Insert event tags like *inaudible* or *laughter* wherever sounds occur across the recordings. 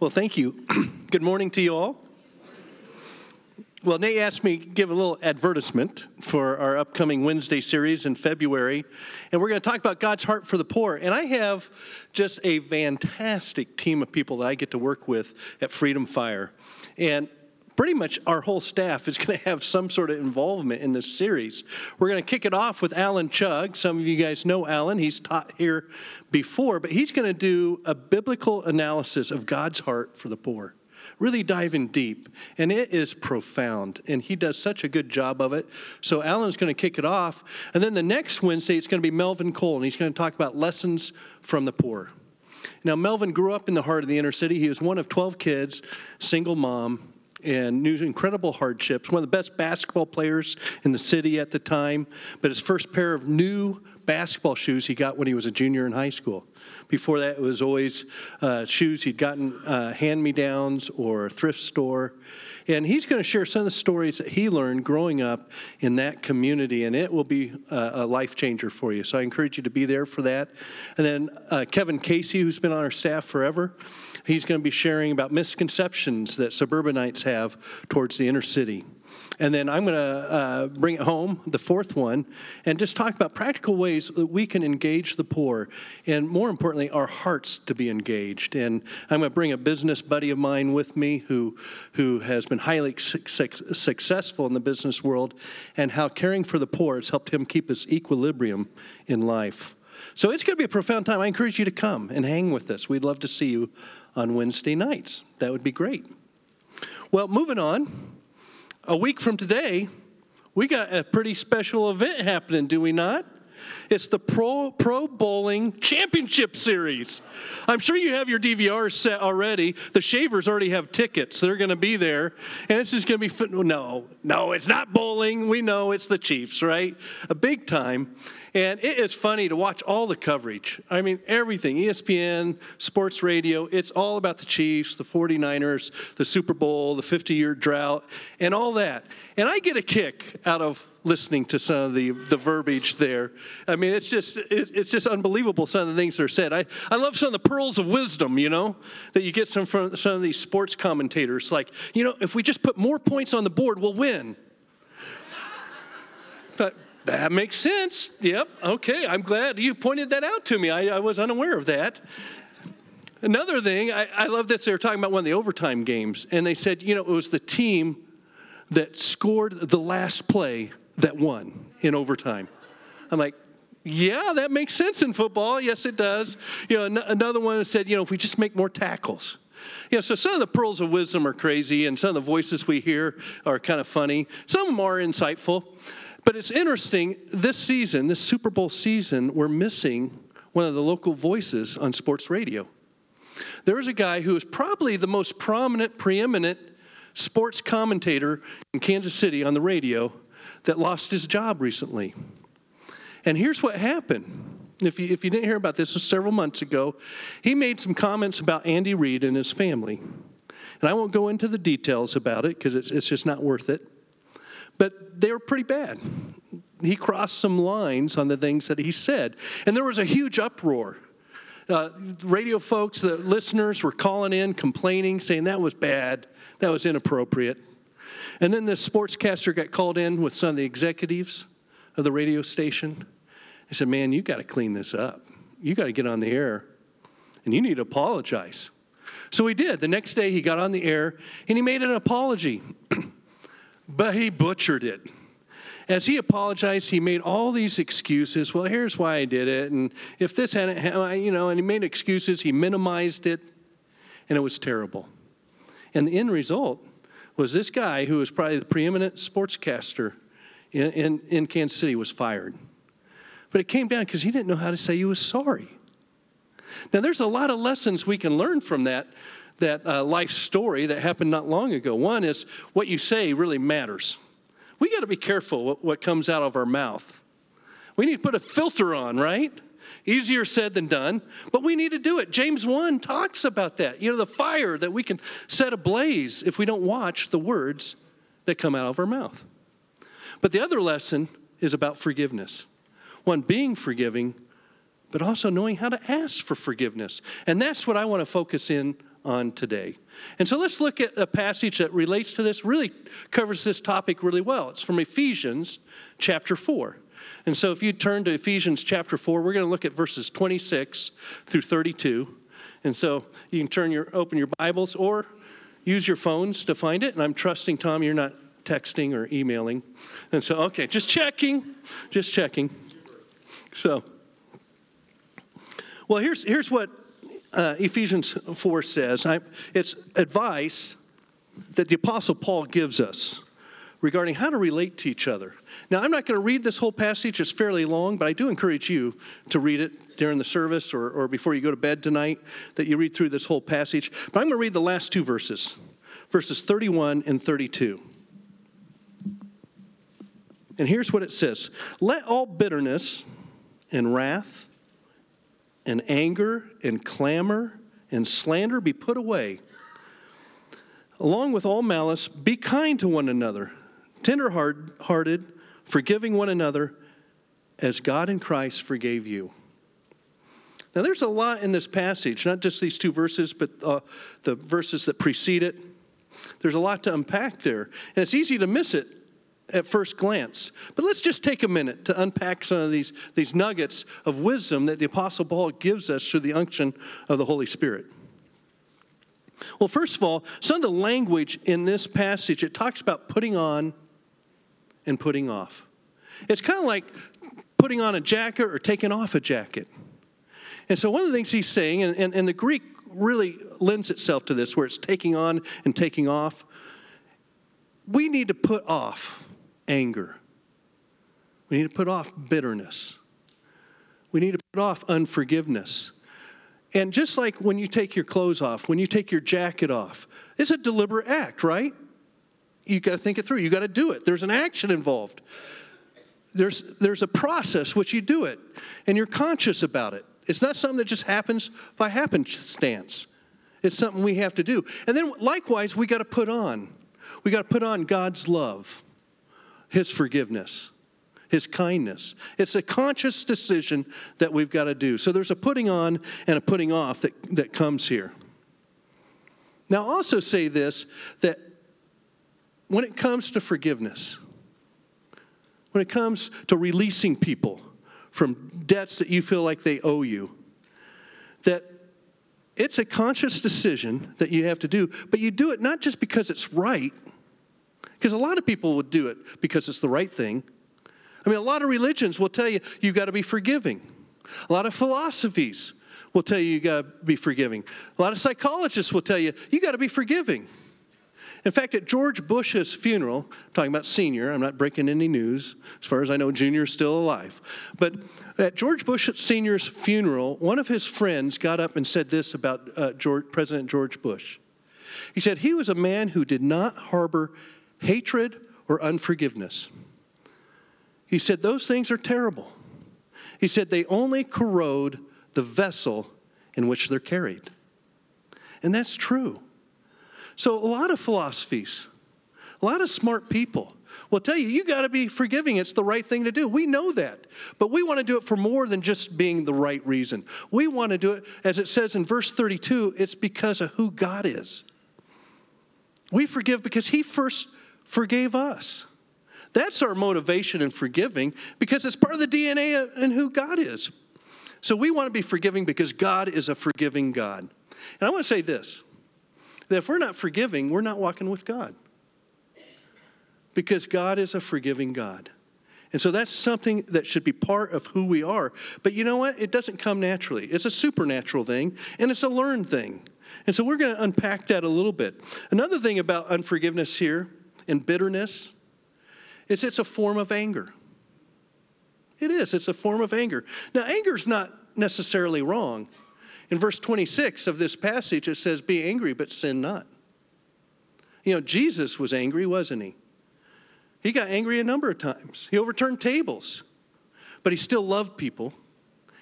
Well, thank you. *clears throat* Good morning to you all. Well, Nate asked me give a little advertisement for our upcoming Wednesday series in February. And we're going to talk about God's heart for the poor. And I have just a fantastic team of people that I get to work with at Freedom Fire. And pretty much our whole staff is going to have some sort of involvement in this series. We're going to kick it off with Alan Chug. Some of you guys know Alan, he's taught here before, but he's going to do a biblical analysis of God's heart for the poor. Really diving deep, and it is profound, and he does such a good job of it. So, Alan's going to kick it off, and then the next Wednesday, it's going to be Melvin Cole, and he's going to talk about lessons from the poor. Now, Melvin grew up in the heart of the inner city. He was one of 12 kids, single mom, and knew incredible hardships. One of the best basketball players in the city at the time, but his first pair of new basketball shoes he got when he was a junior in high school. Before that, it was always uh, shoes he'd gotten uh, hand me downs or thrift store. And he's going to share some of the stories that he learned growing up in that community, and it will be a, a life changer for you. So I encourage you to be there for that. And then uh, Kevin Casey, who's been on our staff forever, he's going to be sharing about misconceptions that suburbanites have towards the inner city. And then I'm going to uh, bring it home, the fourth one, and just talk about practical ways that we can engage the poor, and more importantly, our hearts to be engaged. And I'm going to bring a business buddy of mine with me who, who has been highly su- successful in the business world, and how caring for the poor has helped him keep his equilibrium in life. So it's going to be a profound time. I encourage you to come and hang with us. We'd love to see you on Wednesday nights. That would be great. Well, moving on, a week from today, we got a pretty special event happening, do we not? It's the Pro, Pro Bowling Championship Series. I'm sure you have your DVR set already. The Shavers already have tickets. They're going to be there. And it's just going to be fun. No, no, it's not bowling. We know it's the Chiefs, right? A big time. And it is funny to watch all the coverage. I mean, everything ESPN, sports radio, it's all about the Chiefs, the 49ers, the Super Bowl, the 50 year drought, and all that. And I get a kick out of listening to some of the, the verbiage there. I mean, it's just, it, it's just unbelievable some of the things that are said. I, I love some of the pearls of wisdom, you know, that you get some from some of these sports commentators. Like, you know, if we just put more points on the board, we'll win. But that makes sense. Yep. Okay. I'm glad you pointed that out to me. I, I was unaware of that. Another thing, I, I love this. They were talking about one of the overtime games, and they said, you know, it was the team that scored the last play that won in overtime. I'm like, yeah, that makes sense in football. Yes, it does. You know, another one said, you know, if we just make more tackles. You know, so some of the pearls of wisdom are crazy, and some of the voices we hear are kind of funny. Some of them are insightful. But it's interesting, this season, this Super Bowl season, we're missing one of the local voices on sports radio. There is a guy who is probably the most prominent, preeminent sports commentator in Kansas City on the radio that lost his job recently. And here's what happened. If you, if you didn't hear about this, this was several months ago. He made some comments about Andy Reid and his family. And I won't go into the details about it because it's, it's just not worth it. But they were pretty bad. He crossed some lines on the things that he said. And there was a huge uproar. Uh, radio folks, the listeners were calling in, complaining, saying that was bad, that was inappropriate. And then the sportscaster got called in with some of the executives of the radio station. He said, Man, you got to clean this up. You got to get on the air and you need to apologize. So he did. The next day he got on the air and he made an apology, *clears throat* but he butchered it. As he apologized, he made all these excuses. Well, here's why I did it. And if this hadn't, you know, and he made excuses, he minimized it, and it was terrible. And the end result was this guy who was probably the preeminent sportscaster in, in, in Kansas City was fired. But it came down because he didn't know how to say he was sorry. Now, there's a lot of lessons we can learn from that, that uh, life story that happened not long ago. One is what you say really matters. We got to be careful what, what comes out of our mouth. We need to put a filter on, right? Easier said than done, but we need to do it. James 1 talks about that. You know, the fire that we can set ablaze if we don't watch the words that come out of our mouth. But the other lesson is about forgiveness. One, being forgiving, but also knowing how to ask for forgiveness. And that's what I want to focus in on today. And so let's look at a passage that relates to this, really covers this topic really well. It's from Ephesians chapter 4. And so if you turn to Ephesians chapter 4, we're going to look at verses 26 through 32. And so you can turn your open your Bibles or use your phones to find it. And I'm trusting, Tom, you're not texting or emailing. And so, okay, just checking, just checking. So, well, here's, here's what uh, Ephesians 4 says I, it's advice that the Apostle Paul gives us regarding how to relate to each other. Now, I'm not going to read this whole passage, it's fairly long, but I do encourage you to read it during the service or, or before you go to bed tonight, that you read through this whole passage. But I'm going to read the last two verses, verses 31 and 32. And here's what it says Let all bitterness and wrath and anger and clamor and slander be put away. Along with all malice, be kind to one another, tender hearted, forgiving one another as God in Christ forgave you. Now, there's a lot in this passage, not just these two verses, but uh, the verses that precede it. There's a lot to unpack there, and it's easy to miss it at first glance. But let's just take a minute to unpack some of these, these nuggets of wisdom that the Apostle Paul gives us through the unction of the Holy Spirit. Well, first of all, some of the language in this passage, it talks about putting on and putting off. It's kind of like putting on a jacket or taking off a jacket. And so, one of the things he's saying, and, and, and the Greek really lends itself to this, where it's taking on and taking off, we need to put off anger. We need to put off bitterness. We need to put off unforgiveness. And just like when you take your clothes off, when you take your jacket off, it's a deliberate act, right? You got to think it through. You got to do it. There's an action involved. There's, there's a process which you do it, and you're conscious about it. It's not something that just happens by happenstance. It's something we have to do. And then likewise, we got to put on. We got to put on God's love. His forgiveness, His kindness. It's a conscious decision that we've got to do. So there's a putting on and a putting off that, that comes here. Now, also say this that when it comes to forgiveness, when it comes to releasing people from debts that you feel like they owe you, that it's a conscious decision that you have to do, but you do it not just because it's right, because a lot of people would do it because it's the right thing. I mean, a lot of religions will tell you you've got to be forgiving. A lot of philosophies will tell you you've got to be forgiving. A lot of psychologists will tell you you've got to be forgiving. In fact, at George Bush's funeral, I'm talking about senior, I'm not breaking any news. As far as I know, Junior is still alive. But at George Bush Senior's funeral, one of his friends got up and said this about uh, George, President George Bush. He said he was a man who did not harbor hatred or unforgiveness. He said, Those things are terrible. He said, They only corrode the vessel in which they're carried. And that's true. So, a lot of philosophies, a lot of smart people will tell you, you got to be forgiving. It's the right thing to do. We know that. But we want to do it for more than just being the right reason. We want to do it, as it says in verse 32, it's because of who God is. We forgive because He first forgave us. That's our motivation in forgiving because it's part of the DNA and who God is. So we want to be forgiving because God is a forgiving God. And I want to say this that if we're not forgiving, we're not walking with God. Because God is a forgiving God. And so that's something that should be part of who we are. But you know what? It doesn't come naturally. It's a supernatural thing, and it's a learned thing. And so we're going to unpack that a little bit. Another thing about unforgiveness here and bitterness is it's a form of anger. It is, it's a form of anger. Now, anger is not necessarily wrong. In verse 26 of this passage, it says, Be angry, but sin not. You know, Jesus was angry, wasn't he? He got angry a number of times. He overturned tables, but he still loved people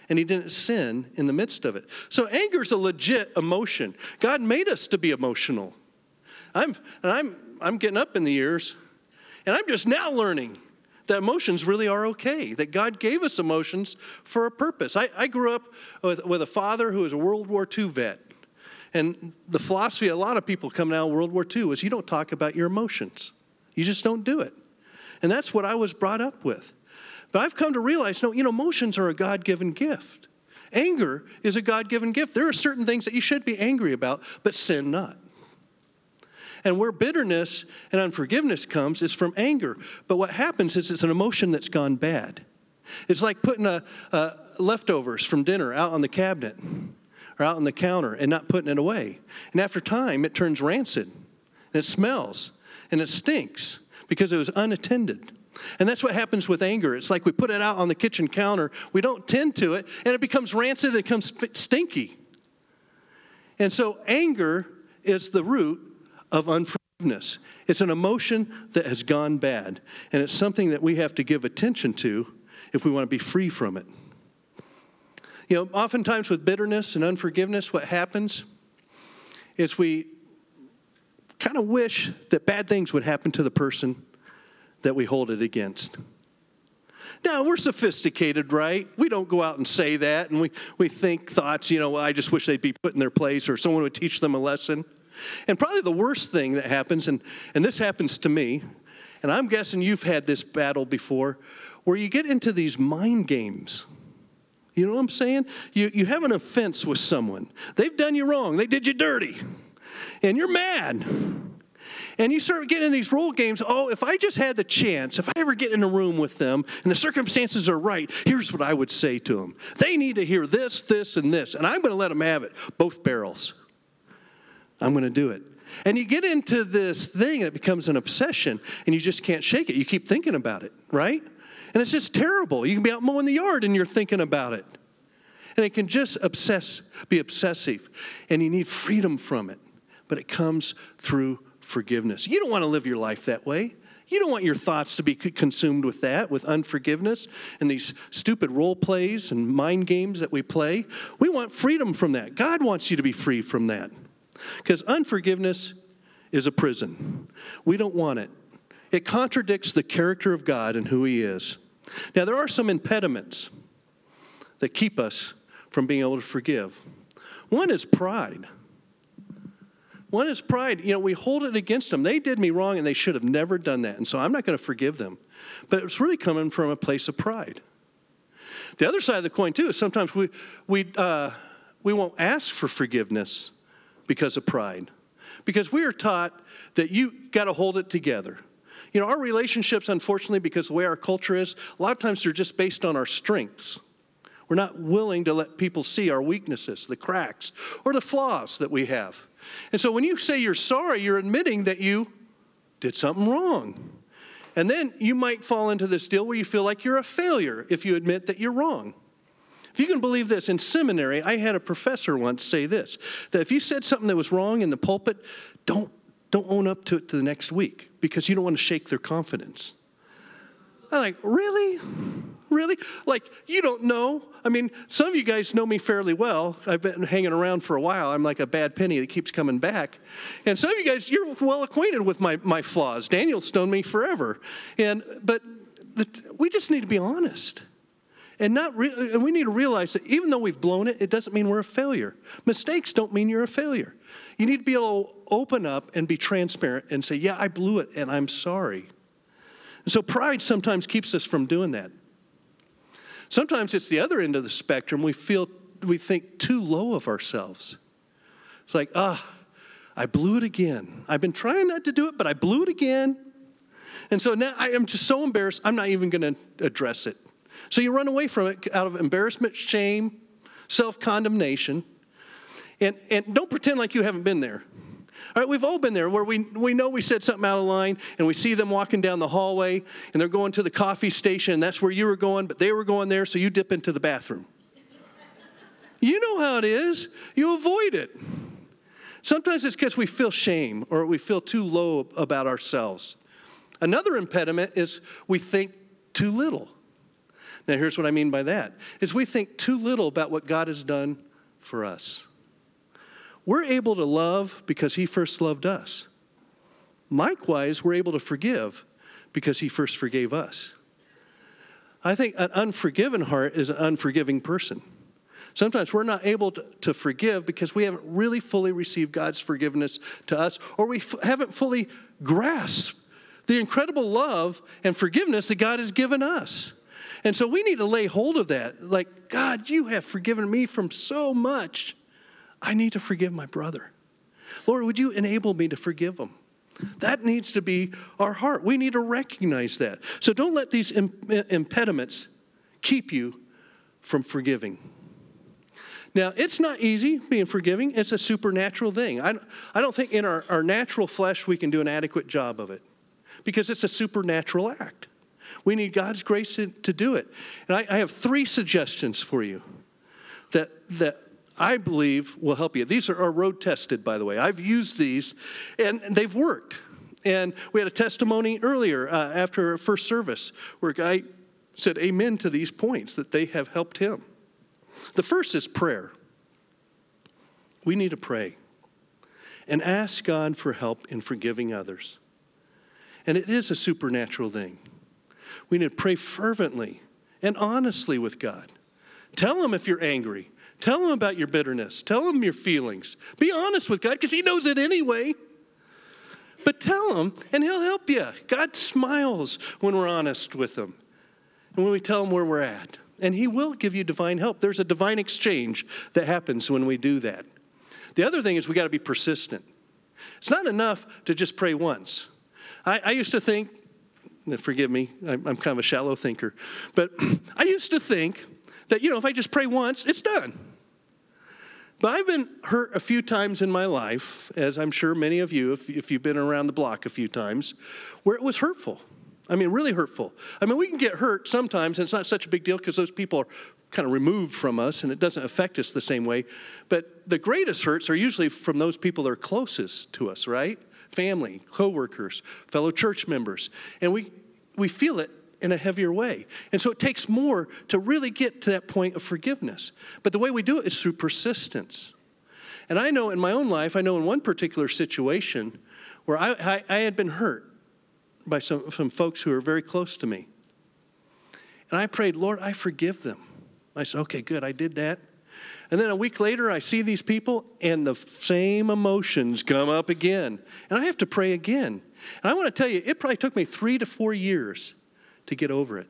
and he didn't sin in the midst of it. So anger is a legit emotion. God made us to be emotional. I'm, and I'm I'm getting up in the years, and I'm just now learning that emotions really are okay, that God gave us emotions for a purpose. I, I grew up with, with a father who was a World War II vet. And the philosophy a lot of people coming out of World War II is you don't talk about your emotions. You just don't do it. And that's what I was brought up with. But I've come to realize no, you know, emotions are a God given gift. Anger is a God given gift. There are certain things that you should be angry about, but sin not. And where bitterness and unforgiveness comes is from anger. But what happens is it's an emotion that's gone bad. It's like putting a, a leftovers from dinner out on the cabinet or out on the counter and not putting it away. And after time, it turns rancid and it smells and it stinks because it was unattended. And that's what happens with anger. It's like we put it out on the kitchen counter, we don't tend to it, and it becomes rancid it becomes stinky. And so anger is the root of unforgiveness. It's an emotion that has gone bad, and it's something that we have to give attention to if we want to be free from it. You know, oftentimes with bitterness and unforgiveness, what happens is we kind of wish that bad things would happen to the person that we hold it against. Now, we're sophisticated, right? We don't go out and say that, and we, we think thoughts, you know, well, I just wish they'd be put in their place or someone would teach them a lesson. And probably the worst thing that happens, and, and this happens to me, and I'm guessing you've had this battle before, where you get into these mind games. You know what I'm saying? You, you have an offense with someone. They've done you wrong, they did you dirty, and you're mad. And you start getting in these role games. Oh, if I just had the chance, if I ever get in a room with them and the circumstances are right, here's what I would say to them. They need to hear this, this, and this, and I'm going to let them have it, both barrels. I'm going to do it. And you get into this thing that becomes an obsession and you just can't shake it. You keep thinking about it, right? And it's just terrible. You can be out mowing the yard and you're thinking about it. And it can just obsess, be obsessive. And you need freedom from it. But it comes through forgiveness. You don't want to live your life that way. You don't want your thoughts to be consumed with that, with unforgiveness and these stupid role plays and mind games that we play. We want freedom from that. God wants you to be free from that. Because unforgiveness is a prison. We don't want it. It contradicts the character of God and who He is. Now, there are some impediments that keep us from being able to forgive. One is pride. One is pride. You know, we hold it against them. They did me wrong and they should have never done that. And so I'm not going to forgive them. But it's really coming from a place of pride. The other side of the coin, too, is sometimes we, we, uh, we won't ask for forgiveness because of pride. Because we are taught that you got to hold it together. You know, our relationships, unfortunately, because the way our culture is, a lot of times they're just based on our strengths. We're not willing to let people see our weaknesses, the cracks, or the flaws that we have. And so when you say you're sorry, you're admitting that you did something wrong. And then you might fall into this deal where you feel like you're a failure if you admit that you're wrong. If you can believe this, in seminary, I had a professor once say this that if you said something that was wrong in the pulpit, don't, don't own up to it to the next week because you don't want to shake their confidence. I'm like, really? Really? Like, you don't know? I mean, some of you guys know me fairly well. I've been hanging around for a while. I'm like a bad penny that keeps coming back. And some of you guys, you're well acquainted with my, my flaws. Daniel's known me forever. And, but the, we just need to be honest. And, not re- and we need to realize that even though we've blown it, it doesn't mean we're a failure. Mistakes don't mean you're a failure. You need to be able to open up and be transparent and say, Yeah, I blew it and I'm sorry. And so pride sometimes keeps us from doing that. Sometimes it's the other end of the spectrum. We feel, we think too low of ourselves. It's like, ah, I blew it again. I've been trying not to do it, but I blew it again. And so now I am just so embarrassed, I'm not even going to address it. So you run away from it out of embarrassment, shame, self condemnation, and, and don't pretend like you haven't been there. All right, we've all been there where we, we know we said something out of line and we see them walking down the hallway and they're going to the coffee station and that's where you were going, but they were going there, so you dip into the bathroom. you know how it is, you avoid it. Sometimes it's because we feel shame or we feel too low about ourselves. Another impediment is we think too little. Now, here's what I mean by that is we think too little about what God has done for us. We're able to love because he first loved us. Likewise, we're able to forgive because he first forgave us. I think an unforgiven heart is an unforgiving person. Sometimes we're not able to, to forgive because we haven't really fully received God's forgiveness to us, or we f- haven't fully grasped the incredible love and forgiveness that God has given us. And so we need to lay hold of that. Like, God, you have forgiven me from so much. I need to forgive my brother. Lord, would you enable me to forgive him? That needs to be our heart. We need to recognize that. So don't let these impediments keep you from forgiving. Now, it's not easy being forgiving, it's a supernatural thing. I, I don't think in our, our natural flesh we can do an adequate job of it because it's a supernatural act. We need God's grace to, to do it. And I, I have three suggestions for you that, that I believe will help you. These are, are road tested, by the way. I've used these and they've worked. And we had a testimony earlier uh, after first service where a guy said amen to these points that they have helped him. The first is prayer. We need to pray and ask God for help in forgiving others. And it is a supernatural thing. We need to pray fervently and honestly with God. Tell Him if you're angry. Tell Him about your bitterness. Tell Him your feelings. Be honest with God because He knows it anyway. But tell Him and He'll help you. God smiles when we're honest with Him and when we tell Him where we're at. And He will give you divine help. There's a divine exchange that happens when we do that. The other thing is we got to be persistent. It's not enough to just pray once. I, I used to think, forgive me, I'm, kind of a shallow thinker, but *clears throat* I used to think that, you know, if I just pray once, it's done. But I've been hurt a few times in my life, as I'm sure many of you, if, if you've been around the block a few times, where it was hurtful. I mean, really hurtful. I mean, we can get hurt sometimes, and it's not such a big deal because those people are kind of removed from us and it doesn't affect us the same way. But the greatest hurts are usually from those people that are closest to us, right? Family, coworkers, fellow church members. And we, we feel it in a heavier way. And so it takes more to really get to that point of forgiveness. But the way we do it is through persistence. And I know in my own life, I know in one particular situation where I, I, I had been hurt by some, some folks who are very close to me. And I prayed, Lord, I forgive them. I said, okay, good, I did that. And then a week later, I see these people, and the same emotions come up again. And I have to pray again. And I want to tell you, it probably took me three to four years to get over it.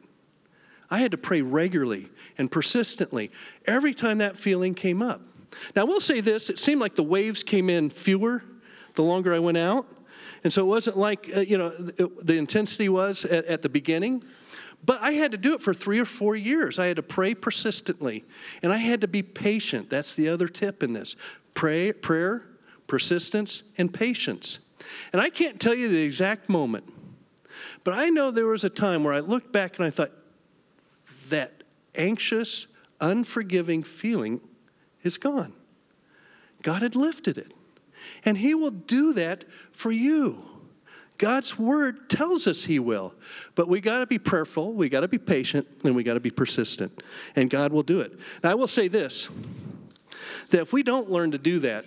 I had to pray regularly and persistently every time that feeling came up. Now, I will say this it seemed like the waves came in fewer the longer I went out. And so it wasn't like, uh, you know, the intensity was at, at the beginning. But I had to do it for three or four years. I had to pray persistently. And I had to be patient. That's the other tip in this pray, prayer, persistence, and patience. And I can't tell you the exact moment but I know there was a time where I looked back and I thought, that anxious, unforgiving feeling is gone. God had lifted it. And He will do that for you. God's word tells us He will. But we got to be prayerful, we got to be patient, and we got to be persistent. And God will do it. Now, I will say this that if we don't learn to do that,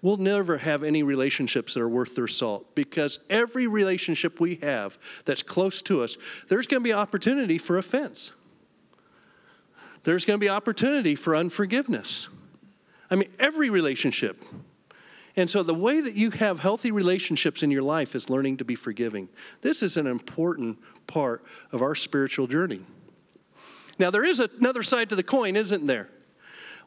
we'll never have any relationships that are worth their salt because every relationship we have that's close to us, there's going to be opportunity for offense. There's going to be opportunity for unforgiveness. I mean, every relationship. And so, the way that you have healthy relationships in your life is learning to be forgiving. This is an important part of our spiritual journey. Now, there is another side to the coin, isn't there?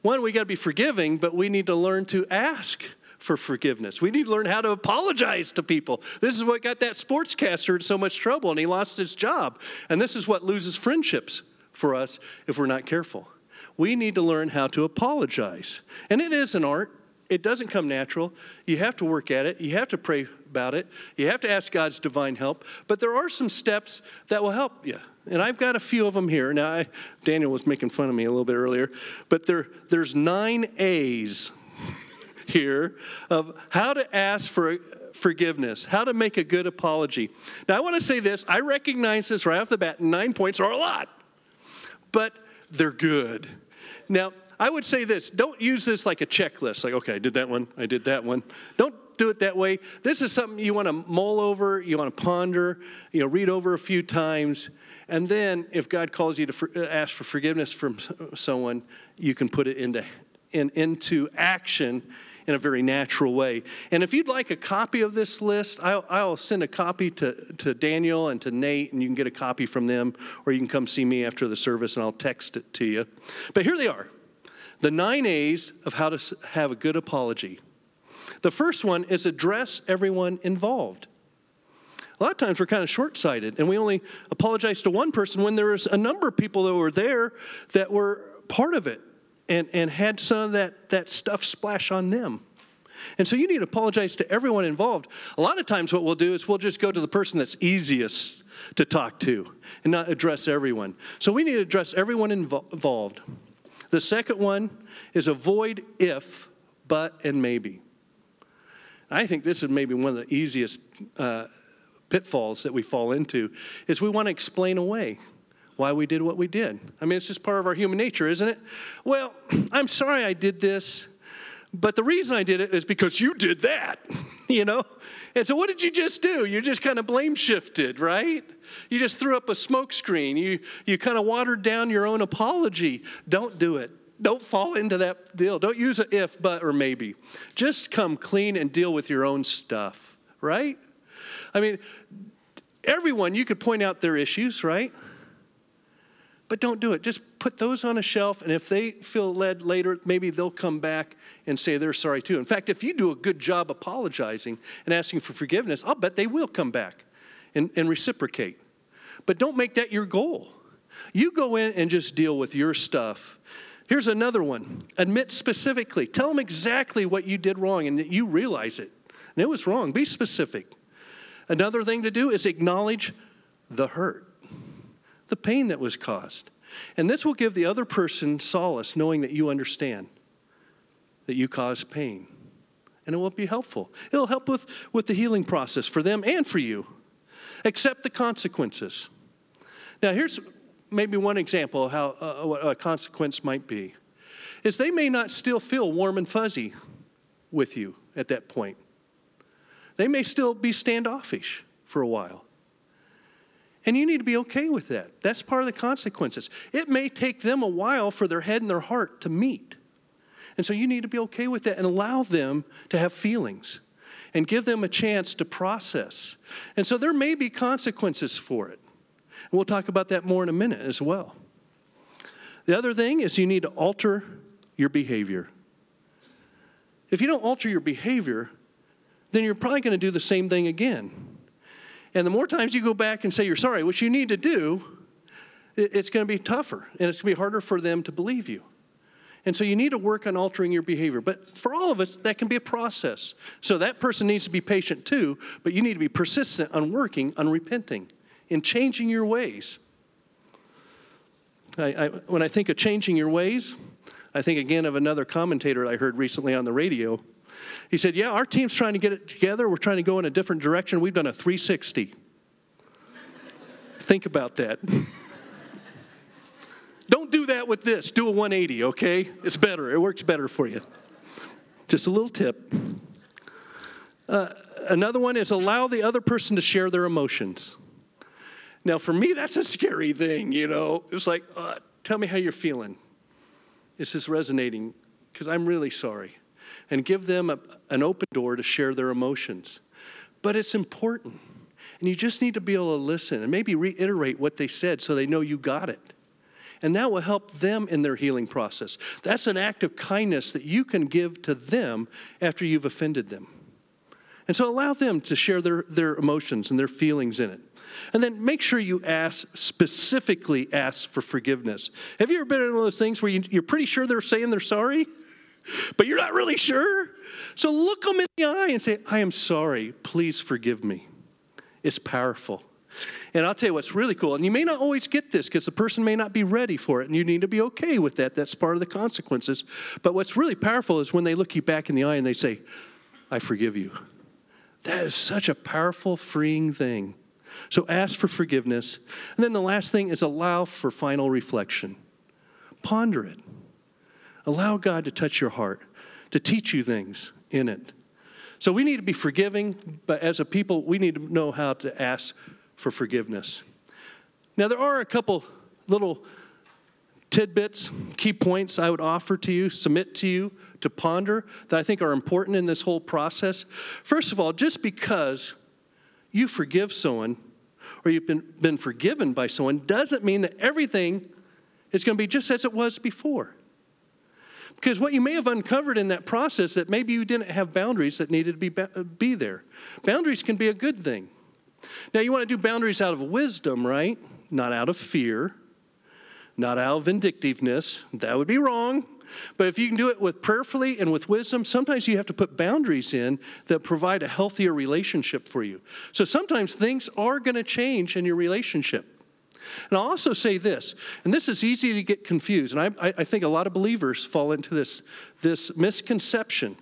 One, we got to be forgiving, but we need to learn to ask for forgiveness. We need to learn how to apologize to people. This is what got that sportscaster in so much trouble, and he lost his job. And this is what loses friendships for us if we're not careful. We need to learn how to apologize. And it is an art. It doesn't come natural. You have to work at it. You have to pray about it. You have to ask God's divine help. But there are some steps that will help you. And I've got a few of them here. Now, I, Daniel was making fun of me a little bit earlier, but there, there's nine A's *laughs* here of how to ask for forgiveness, how to make a good apology. Now, I want to say this I recognize this right off the bat. Nine points are a lot, but they're good. Now, I would say this don't use this like a checklist, like, okay, I did that one, I did that one. Don't do it that way. This is something you want to mull over, you want to ponder, you know, read over a few times, And then, if God calls you to for, uh, ask for forgiveness from uh, someone, you can put it into, in, into action in a very natural way. And if you'd like a copy of this list, I'll, I'll, send a copy to, to Daniel and to Nate, and you can get a copy from them, or you can come see me after the service and I'll text it to you. But here they are the nine A's of how to have a good apology. The first one is address everyone involved. A lot of times we're kind of short sighted and we only apologize to one person when there was a number of people that were there that were part of it and, and had some of that, that stuff splash on them. And so you need to apologize to everyone involved. A lot of times, what we'll do is we'll just go to the person that's easiest to talk to and not address everyone. So we need to address everyone involved. The second one is avoid if, but, and maybe. I think this is maybe one of the easiest uh, pitfalls that we fall into is we want to explain away why we did what we did. I mean, it's just part of our human nature, isn't it? Well, *clears throat* I'm sorry I did this, but the reason I did it is because you did that, *laughs* you know? And so what did you just do? You just kind of blame shifted, right? You just threw up a smokescreen. You, you kind of watered down your own apology. Don't do it. Don't fall into that deal. Don't use a if, but, or maybe. Just come clean and deal with your own stuff, right? I mean, everyone, you could point out their issues, right? But don't do it. Just put those on a shelf, and if they feel led later, maybe they'll come back and say they're sorry too. In fact, if you do a good job apologizing and asking for forgiveness, I'll bet they will come back and, and reciprocate. But don't make that your goal. You go in and just deal with your stuff. Here's another one admit specifically. Tell them exactly what you did wrong and that you realize it. And it was wrong. Be specific. Another thing to do is acknowledge the hurt the pain that was caused. And this will give the other person solace, knowing that you understand that you caused pain. And it will be helpful. It'll help with, with the healing process for them and for you. Accept the consequences. Now, here's maybe one example of how uh, a consequence might be is they may not still feel warm and fuzzy with you at that point. They may still be standoffish for a while. And you need to be okay with that. That's part of the consequences. It may take them a while for their head and their heart to meet. And so you need to be okay with that and allow them to have feelings and give them a chance to process. And so there may be consequences for it. And we'll talk about that more in a minute as well. The other thing is you need to alter your behavior. If you don't alter your behavior, then you're probably going to do the same thing again. And the more times you go back and say you're sorry, which you need to do, it's going to be tougher and it's going to be harder for them to believe you. And so you need to work on altering your behavior. But for all of us, that can be a process. So that person needs to be patient too, but you need to be persistent on working, on repenting, in changing your ways. I, I, when I think of changing your ways, I think again of another commentator I heard recently on the radio he said, Yeah, our team's trying to get it together. We're trying to go in a different direction. We've done a 360. Think about that. *laughs* Don't do that with this. Do a 180, okay? It's better. It works better for you. Just a little tip. Uh, another one is allow the other person to share their emotions. Now, for me, that's a scary thing, you know. It's like, uh, tell me how you're feeling. Is this resonating? Because I'm really sorry and give them a, an open door to share their emotions. But it's important. And you just need to be able to listen and maybe reiterate what they said so they know you got it. And that will help them in their healing process. That's an act of kindness that you can give to them after you've offended them. And so allow them to share their, their emotions and their feelings in it. And then make sure you ask, specifically ask for forgiveness. Have you ever been in one of those things where you, you're pretty sure they're saying they're sorry? But you're not really sure. So look them in the eye and say, I am sorry. Please forgive me. It's powerful. And I'll tell you what's really cool, and you may not always get this because the person may not be ready for it, and you need to be okay with that. That's part of the consequences. But what's really powerful is when they look you back in the eye and they say, I forgive you. That is such a powerful, freeing thing. So ask for forgiveness. And then the last thing is allow for final reflection. Ponder it. Allow God to touch your heart, to teach you things in it. So we need to be forgiving, but as a people, we need to know how to ask for forgiveness. Now, there are a couple little tidbits, key points I would offer to you, submit to you to ponder that I think are important in this whole process. First of all, just because you forgive someone or you've been, been forgiven by someone doesn't mean that everything is going to be just as it was before. Because what you may have uncovered in that process that maybe you didn't have boundaries that needed to be, uh, be there. Boundaries can be a good thing. Now, you want to do boundaries out of wisdom, right? Not out of fear, not out of vindictiveness. That would be wrong. But if you can do it with prayerfully and with wisdom, sometimes you have to put boundaries in that provide a healthier relationship for you. So sometimes things are going to change in your relationship. And I'll also say this, and this is easy to get confused, and I, I think a lot of believers fall into this, this misconception.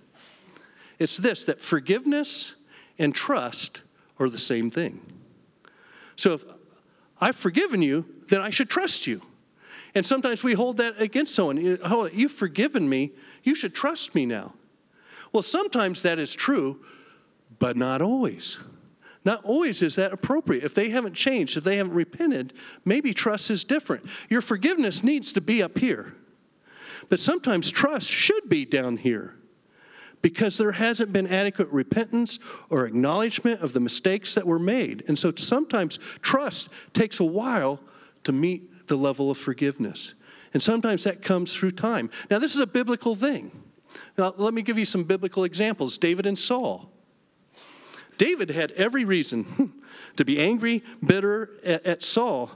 It's this that forgiveness and trust are the same thing. So if I've forgiven you, then I should trust you. And sometimes we hold that against someone. Hold oh, it, you've forgiven me, you should trust me now. Well, sometimes that is true, but not always. Not always is that appropriate. If they haven't changed, if they haven't repented, maybe trust is different. Your forgiveness needs to be up here. But sometimes trust should be down here because there hasn't been adequate repentance or acknowledgement of the mistakes that were made. And so sometimes trust takes a while to meet the level of forgiveness. And sometimes that comes through time. Now, this is a biblical thing. Now, let me give you some biblical examples David and Saul. David had every reason to be angry, bitter at, at, Saul,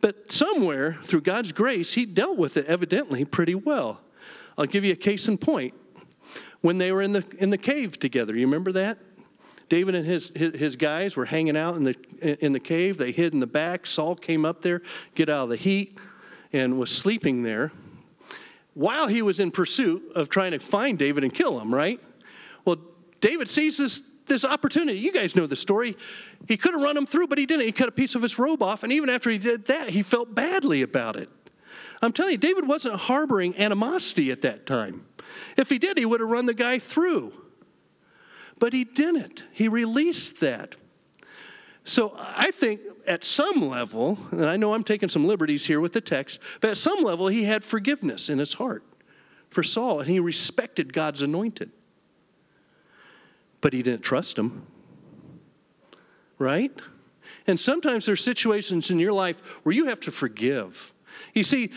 but somewhere through God's grace, he dealt with it evidently pretty well. I'll give you a case in point. When they were in the, in the cave together, you remember that? David and his, his, his guys were hanging out in the, in the cave. They hid in the back. Saul came up there, get out of the heat, and was sleeping there while he was in pursuit of trying to find David and kill him, right? Well, David sees this this opportunity. You guys know the story. He could have run him through, but he didn't. He cut a piece of his robe off, and even after he did that, he felt badly about it. I'm telling you, David wasn't harboring animosity at that time. If he did, he would have run the guy through. But he didn't. He released that. So I think at some level, and I know I'm taking some liberties here with the text, but at some level, he had forgiveness in his heart for Saul, and he respected God's anointed but he didn't trust him. Right? And sometimes there's situations in your life where you have to forgive. You see,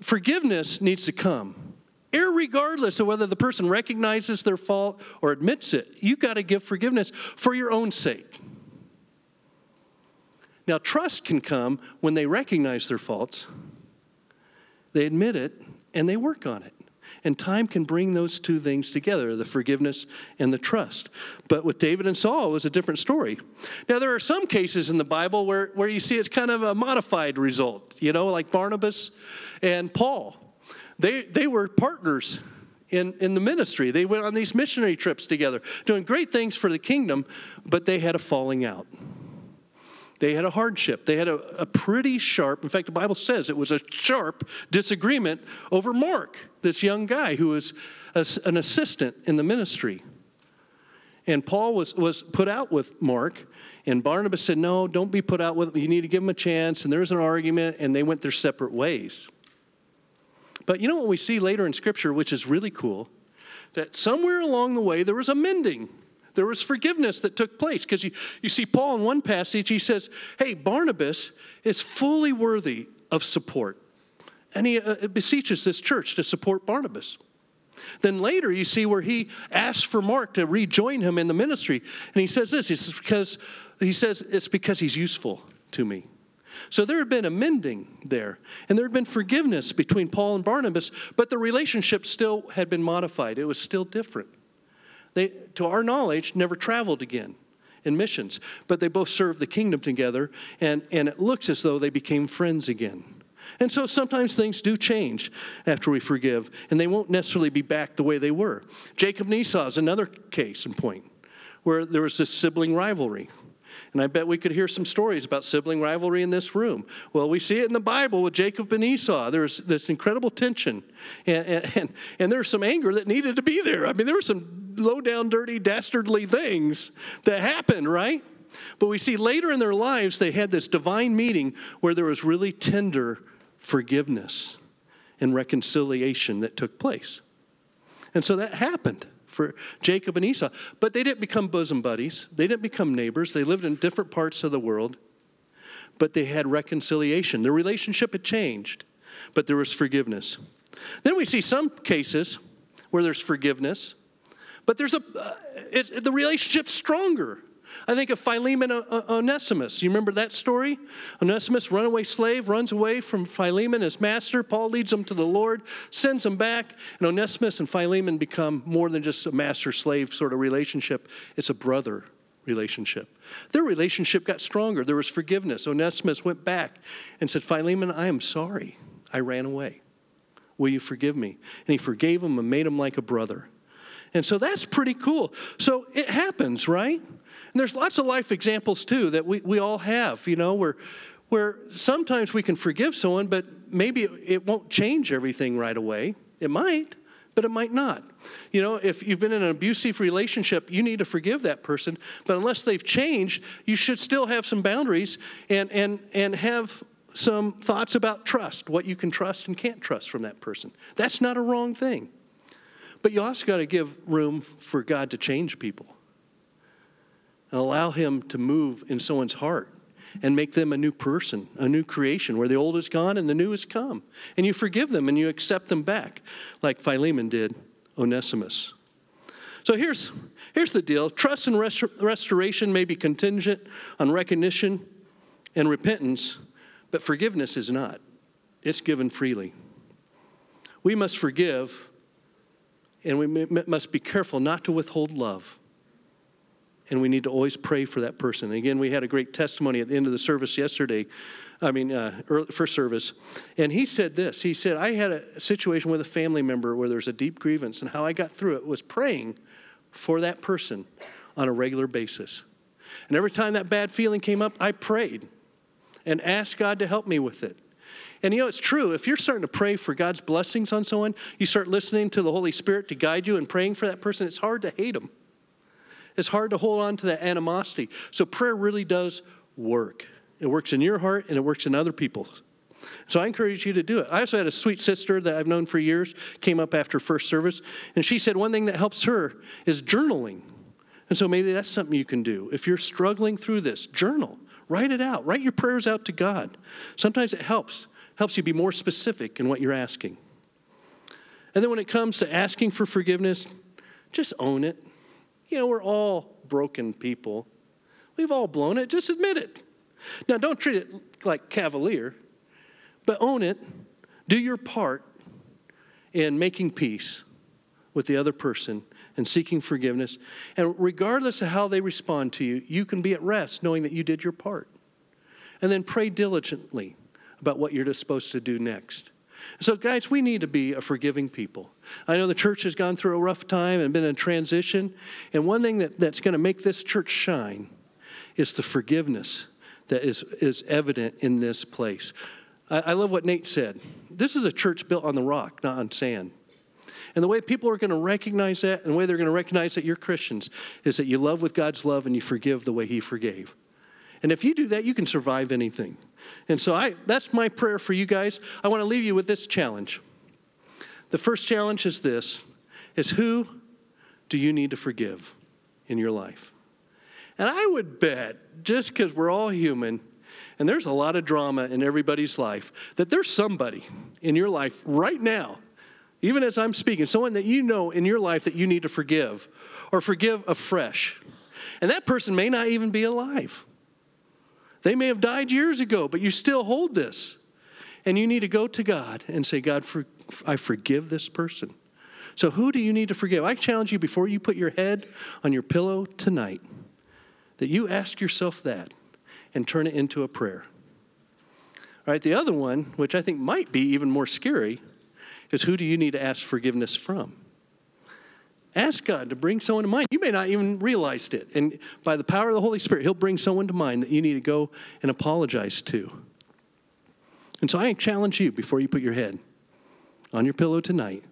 forgiveness needs to come. Irregardless of whether the person recognizes their fault or admits it, You've got to give forgiveness for your own sake. Now, trust can come when they recognize their faults, they admit it, and they work on it. And time can bring those two things together the forgiveness and the trust. But with David and Saul, it was a different story. Now, there are some cases in the Bible where, where you see it's kind of a modified result, you know, like Barnabas and Paul. They, they were partners in, in the ministry. They went on these missionary trips together, doing great things for the kingdom, but they had a falling out. They had a hardship. They had a, a pretty sharp, in fact, the Bible says it was a sharp disagreement over Mark, this young guy who was a, an assistant in the ministry. And Paul was, was put out with Mark, and Barnabas said, No, don't be put out with him. You need to give him a chance. And there was an argument, and they went their separate ways. But you know what we see later in Scripture, which is really cool? That somewhere along the way there was a mending. There was forgiveness that took place because you, you see, Paul in one passage, he says, Hey, Barnabas is fully worthy of support. And he uh, beseeches this church to support Barnabas. Then later, you see where he asks for Mark to rejoin him in the ministry. And he says this it's because, he says, it's because he's useful to me. So there had been a mending there, and there had been forgiveness between Paul and Barnabas, but the relationship still had been modified. It was still different. They, to our knowledge, never traveled again in missions, but they both served the kingdom together, and, and it looks as though they became friends again. And so sometimes things do change after we forgive, and they won't necessarily be back the way they were. Jacob and Esau is another case in point where there was this sibling rivalry. And I bet we could hear some stories about sibling rivalry in this room. Well, we see it in the Bible with Jacob and Esau. There's this incredible tension, and, and, and, there's some anger that needed to be there. I mean, there were some low down, dirty, dastardly things that happened, right? But we see later in their lives, they had this divine meeting where there was really tender forgiveness and reconciliation that took place. And so that happened for Jacob and Esau. But they didn't become bosom buddies, they didn't become neighbors. They lived in different parts of the world, but they had reconciliation. Their relationship had changed, but there was forgiveness. Then we see some cases where there's forgiveness, but there's a uh, the relationship's stronger. I think of Philemon Onesimus. You remember that story? Onesimus, runaway slave, runs away from Philemon, his master. Paul leads him to the Lord, sends him back, and Onesimus and Philemon become more than just a master slave sort of relationship. It's a brother relationship. Their relationship got stronger. There was forgiveness. Onesimus went back and said, Philemon, I am sorry. I ran away. Will you forgive me? And he forgave him and made him like a brother. And so that's pretty cool. So it happens, right? And there's lots of life examples too that we, we all have, you know, where, where sometimes we can forgive someone, but maybe it won't change everything right away. It might, but it might not. You know, if you've been in an abusive relationship, you need to forgive that person, but unless they've changed, you should still have some boundaries and, and, and have some thoughts about trust, what you can trust and can't trust from that person. That's not a wrong thing. But you also got to give room for God to change people and allow Him to move in someone's heart and make them a new person, a new creation, where the old is gone and the new has come. And you forgive them and you accept them back, like Philemon did Onesimus. So here's, here's the deal trust and rest- restoration may be contingent on recognition and repentance, but forgiveness is not. It's given freely. We must forgive, and we must be careful not to withhold love and we need to always pray for that person. And again, we had a great testimony at the end of the service yesterday. I mean, uh, early, first service, and he said this. He said, "I had a situation with a family member where there's a deep grievance, and how I got through it was praying for that person on a regular basis. And every time that bad feeling came up, I prayed and asked God to help me with it." And you know, it's true. If you're starting to pray for God's blessings on someone, you start listening to the Holy Spirit to guide you and praying for that person, it's hard to hate them. It's hard to hold on to that animosity. So prayer really does work. It works in your heart and it works in other people's. So I encourage you to do it. I also had a sweet sister that I've known for years, came up after first service, and she said one thing that helps her is journaling. And so maybe that's something you can do. If you're struggling through this, journal. Write it out. Write your prayers out to God. Sometimes it helps. Helps you be more specific in what you're asking. And then when it comes to asking for forgiveness, just own it. You know, we're all broken people. We've all blown it. Just admit it. Now, don't treat it like cavalier, but own it. Do your part in making peace with the other person and seeking forgiveness. And regardless of how they respond to you, you can be at rest knowing that you did your part. And then pray diligently about what you're supposed to do next. So, guys, we need to be a forgiving people. I know the church has gone through a rough time and been in transition. And one thing that, that's going to make this church shine is the forgiveness that is, is evident in this place. I, I love what Nate said. This is a church built on the rock, not on sand. And the way people are going to recognize that and the way they're going to recognize that you're Christians is that you love with God's love and you forgive the way He forgave. And if you do that, you can survive anything. And so I, that's my prayer for you guys. I want to leave you with this challenge. The first challenge is this is who do you need to forgive in your life? And I would bet, just because we're all human, and there's a lot of drama in everybody's life, that there's somebody in your life right now, even as I'm speaking, someone that you know in your life that you need to forgive or forgive afresh. And that person may not even be alive. They may have died years ago, but you still hold this. And you need to go to God and say, God, for, I forgive this person. So, who do you need to forgive? I challenge you before you put your head on your pillow tonight that you ask yourself that and turn it into a prayer. All right, the other one, which I think might be even more scary, is who do you need to ask forgiveness from? Ask God to bring someone to mind. You may not even realize it. And by the power of the Holy Spirit, He'll bring someone to mind that you need to go and apologize to. And so I challenge you before you put your head on your pillow tonight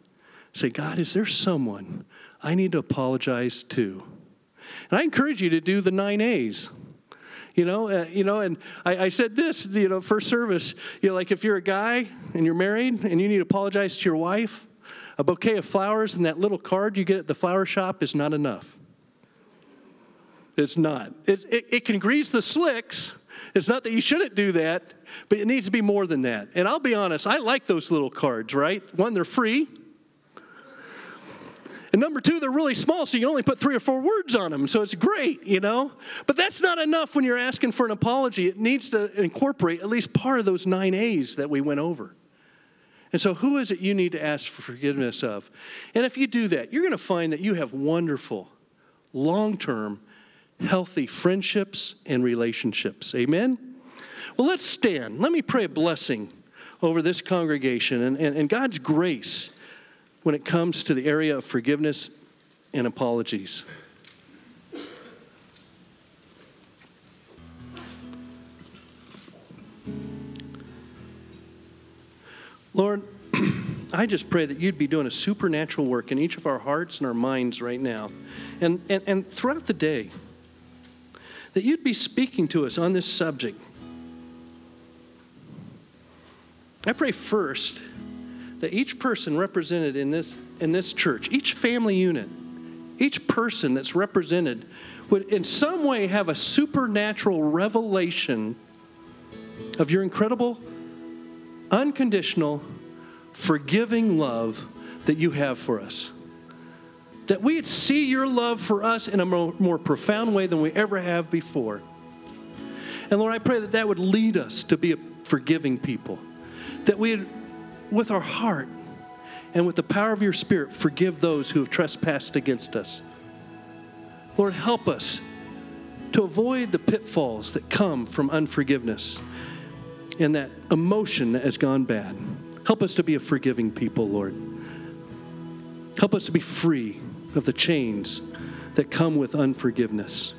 say, God, is there someone I need to apologize to? And I encourage you to do the nine A's. You know, uh, you know, and I, I, said this, you know, first service, you know, like if you're a guy and you're married and you need to apologize to your wife, a bouquet of flowers and that little card you get at the flower shop is not enough. It's not. It's, it, it can grease the slicks. It's not that you shouldn't do that, but it needs to be more than that. And I'll be honest, I like those little cards, right? One, they're free. And number two, they're really small, so you only put three or four words on them, so it's great, you know? But that's not enough when you're asking for an apology. It needs to incorporate at least part of those nine A's that we went over. And so, who is it you need to ask for forgiveness of? And if you do that, you're going to find that you have wonderful, long term, healthy friendships and relationships. Amen? Well, let's stand. Let me pray a blessing over this congregation and, and, and God's grace when it comes to the area of forgiveness and apologies. Lord, *clears throat* I just pray that you'd be doing a supernatural work in each of our hearts and our minds right now and, and, and throughout the day. That you'd be speaking to us on this subject. I pray first that each person represented in this, in this church, each family unit, each person that's represented would in some way have a supernatural revelation of your incredible, unconditional, forgiving love that you have for us. That we'd see your love for us in a more, more profound way than we ever have before. And Lord, I pray that that would lead us to be a forgiving people. That we'd with our heart and with the power of your Spirit, forgive those who have trespassed against us. Lord, help us to avoid the pitfalls that come from unforgiveness and that emotion that has gone bad. Help us to be a forgiving people, Lord. Help us to be free of the chains that come with unforgiveness.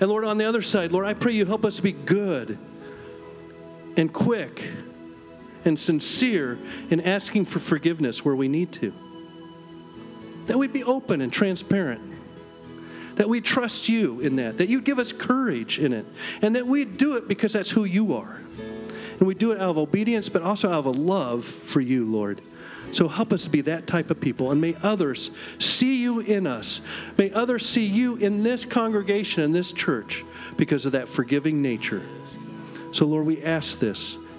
And Lord, on the other side, Lord, I pray you help us to be good and quick and sincere in asking for forgiveness where we need to. That we'd be open and transparent. That we trust you in that. That you'd give us courage in it. And that we'd do it because that's who you are. And we do it out of obedience, but also out of a love for you, Lord. So help us to be that type of people. And may others see you in us. May others see you in this congregation, in this church, because of that forgiving nature. So, Lord, we ask this